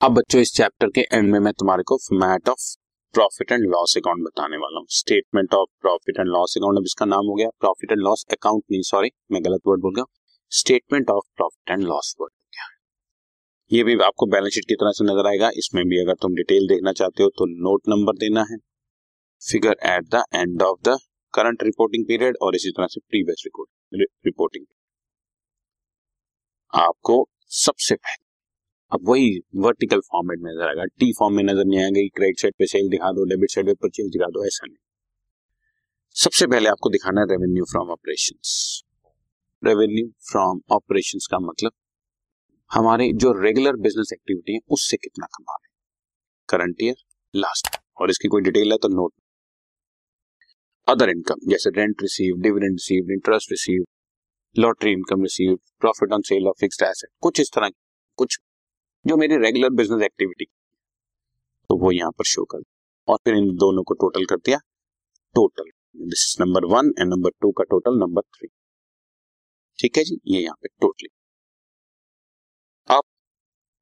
अब बच्चों, इस चैप्टर के एंड में मैं तुम्हारे को format of profit and loss account बताने वाला हूँ। Statement of profit and loss account अब इसका नाम हो गया प्रॉफिट एंड लॉस अकाउंट नहीं सॉरी मैं गलत वर्ड बोल गया statement of profit and loss word ये भी आपको बैलेंस शीट की तरह से नज़र आएगा। इसमें भी अगर तुम डिटेल देखना चाहते हो तो नोट नंबर देना है। Figure at the end of the current reporting period और इसी तरह से प्रीवियस रिपोर्टिंग आपको सबसे पहले अब वही वर्टिकल फॉर्मेट में नज़र आएगा। टी फॉर्म में नज़र नहीं आएगा क्रेडिट साइड पे सेल दिखा दो डेबिट साइड पे परचेज दिखा दो, ऐसा नहीं। सबसे पहले आपको दिखाना है revenue from operations revenue from operations का मतलब हमारे जो रेगुलर बिज़नेस एक्टिविटी है, उससे कितना कमा रहे करंट ईयर लास्ट और इसकी कोई डिटेल है तो नोट अदर इनकम जैसे rent receive dividend receive interest receive lottery income receive profit on sale of fixed asset कुछ इस तरह कुछ जो मेरी रेगुलर बिज़नेस एक्टिविटी तो वो यहाँ पर शो कर और फिर इन दोनों को टोटल कर दिया। Total this is number one and number two का टोटल नंबर थ्री ठीक है जी? ये यहाँ पे टोटली अब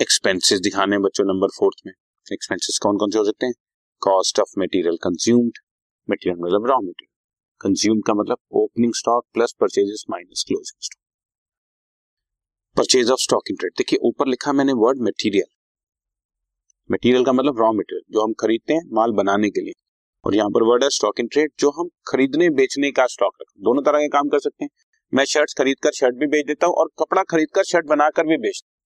एक्सपेंसेस दिखाने बच्चों नंबर फोर्थ में। एक्सपेंसेस कौन कौन से हो सकते हैं? Cost of material consumed material मतलब रॉ मटेरियल कंज्यूम का मतलब opening stock plus purchases minus closing stock purchase of stock in trade देखिए, ऊपर लिखा मैंने वर्ड मटेरियल मटेरियल का मतलब रॉ मटेरियल जो हम खरीदते हैं माल बनाने के लिए। और यहाँ पर वर्ड है स्टॉक इन ट्रेड जो हम खरीदने, बेचने का स्टॉक रखते दोनों तरह के काम कर सकते हैं। मैं शर्ट खरीद कर शर्ट भी बेच देता हूँ और कपड़ा खरीद कर शर्ट बनाकर भी बेचता हूँ।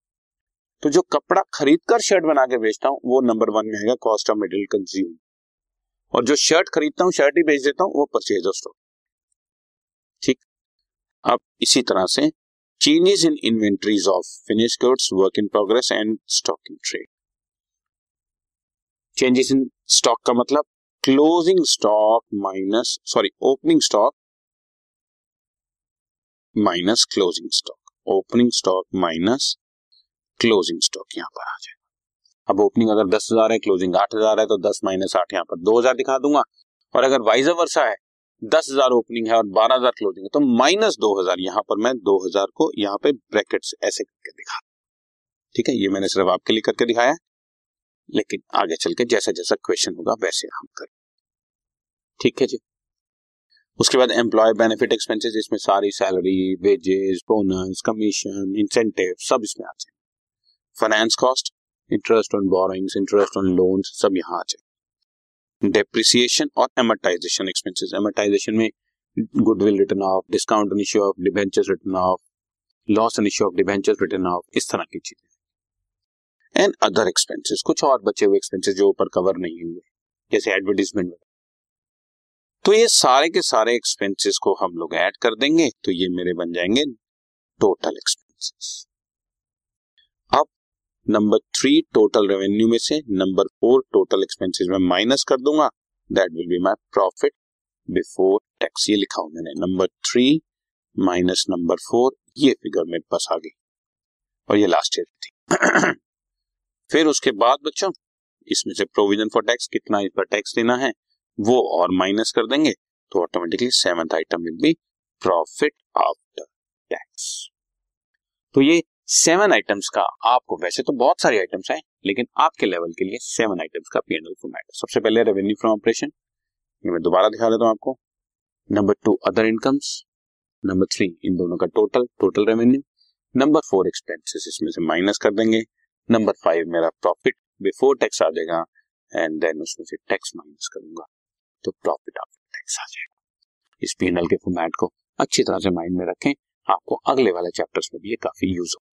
तो जो कपड़ा खरीद कर शर्ट बना के बेचता हूँ, वो नंबर वन में है कॉस्ट ऑफ़ मटेरियल कंज्यूम और जो शर्ट खरीदता हूँ शर्ट ही बेच देता हूँ, वो परचेज ऑफ़ स्टॉक ठीक? अब इसी तरह से changes in inventories of finish goods work in progress and stock in trade changes in stock का मतलब closing stock minus sorry opening stock minus closing stock opening stock minus closing stock यहाँ पर आ जाएगा। अब ओपनिंग अगर दस हज़ार है क्लोजिंग आठ हज़ार है तो दस माइनस आठ यहाँ पर दो हज़ार दिखा दूँगा। और अगर वाइजर वर्षा है दस हज़ार ओपनिंग है और बारह हज़ार क्लोजिंग है। तो माइनस दो हज़ार, यहाँ पर मैं दो हज़ार को यहाँ पे ब्रैकेट ऐसे करके दिखा ठीक है? ये मैंने सिर्फ़ आपके लिए करके दिखाया लेकिन आगे चल के जैसा जैसा क्वेश्चन होगा, वैसे हम करें। ठीक है जी? उसके बाद एम्प्लॉय बेनिफिट एक्सपेंसेस इसमें सारी salary wages bonus commission incentive सब इसमें आ जाए finance cost interest on borrowings interest on loans सब यहाँ आ जाए डेप्रिसिएशन और एमरटाइजेशन एक्सपेंसेस एमरटाइजेशन में goodwill written off discount issue of debentures written off loss on issue of debentures written off इस तरह की चीज़ें। एंड अदर एक्सपेंसेस कुछ और बचे हुए एक्सपेंसेस जो ऊपर कवर नहीं हुए, जैसे एडवर्टीजमेंट तो ये सारे के सारे एक्सपेंसेस को हम लोग ऐड कर देंगे तो ये मेरे बन जाएँगे total expenses number three total revenue में से नंबर फोर टोटल एक्सपेंसेस में माइनस कर दूँगा. That will be my profit before tax ये लिखा हूँ मैंने. Number three minus number four ये फिगर मेरे पास आ गई. और ये लास्ट ईयर थी. फिर उसके बाद बच्चों, इसमें से प्रोविज़न फॉर टैक्स कितना इस पर टैक्स देना है, वो और माइनस कर देंगे तो automatically seventh item will be profit after tax तो ये सेवन आइटम्स का, आपको वैसे तो बहुत सारे आइटम्स हैं, लेकिन आपके लेवल के लिए सेवन आइटम्स का पी एनएल फॉर्मेट सबसे पहले रेवेन्यू फ्रॉम ऑपरेशन ये मैं दोबारा दिखा देता हूँ आपको। Number two other incomes number three इन दोनों का total total revenue number four expenses इसमें से माइनस कर देंगे। नंबर फाइव मेरा प्रॉफिट बिफोर टैक्स आ जाएगा एंड देन उसमें से टैक्स माइनस करूँगा। तो प्रॉफिट आफ्टर टैक्स आ जाएगा। इस पीएनएल के फॉर्मेट को अच्छी तरह से माइंड में रखें, आपको अगले वाले चैप्टर्स में भी ये काफ़ी यूज़ होगा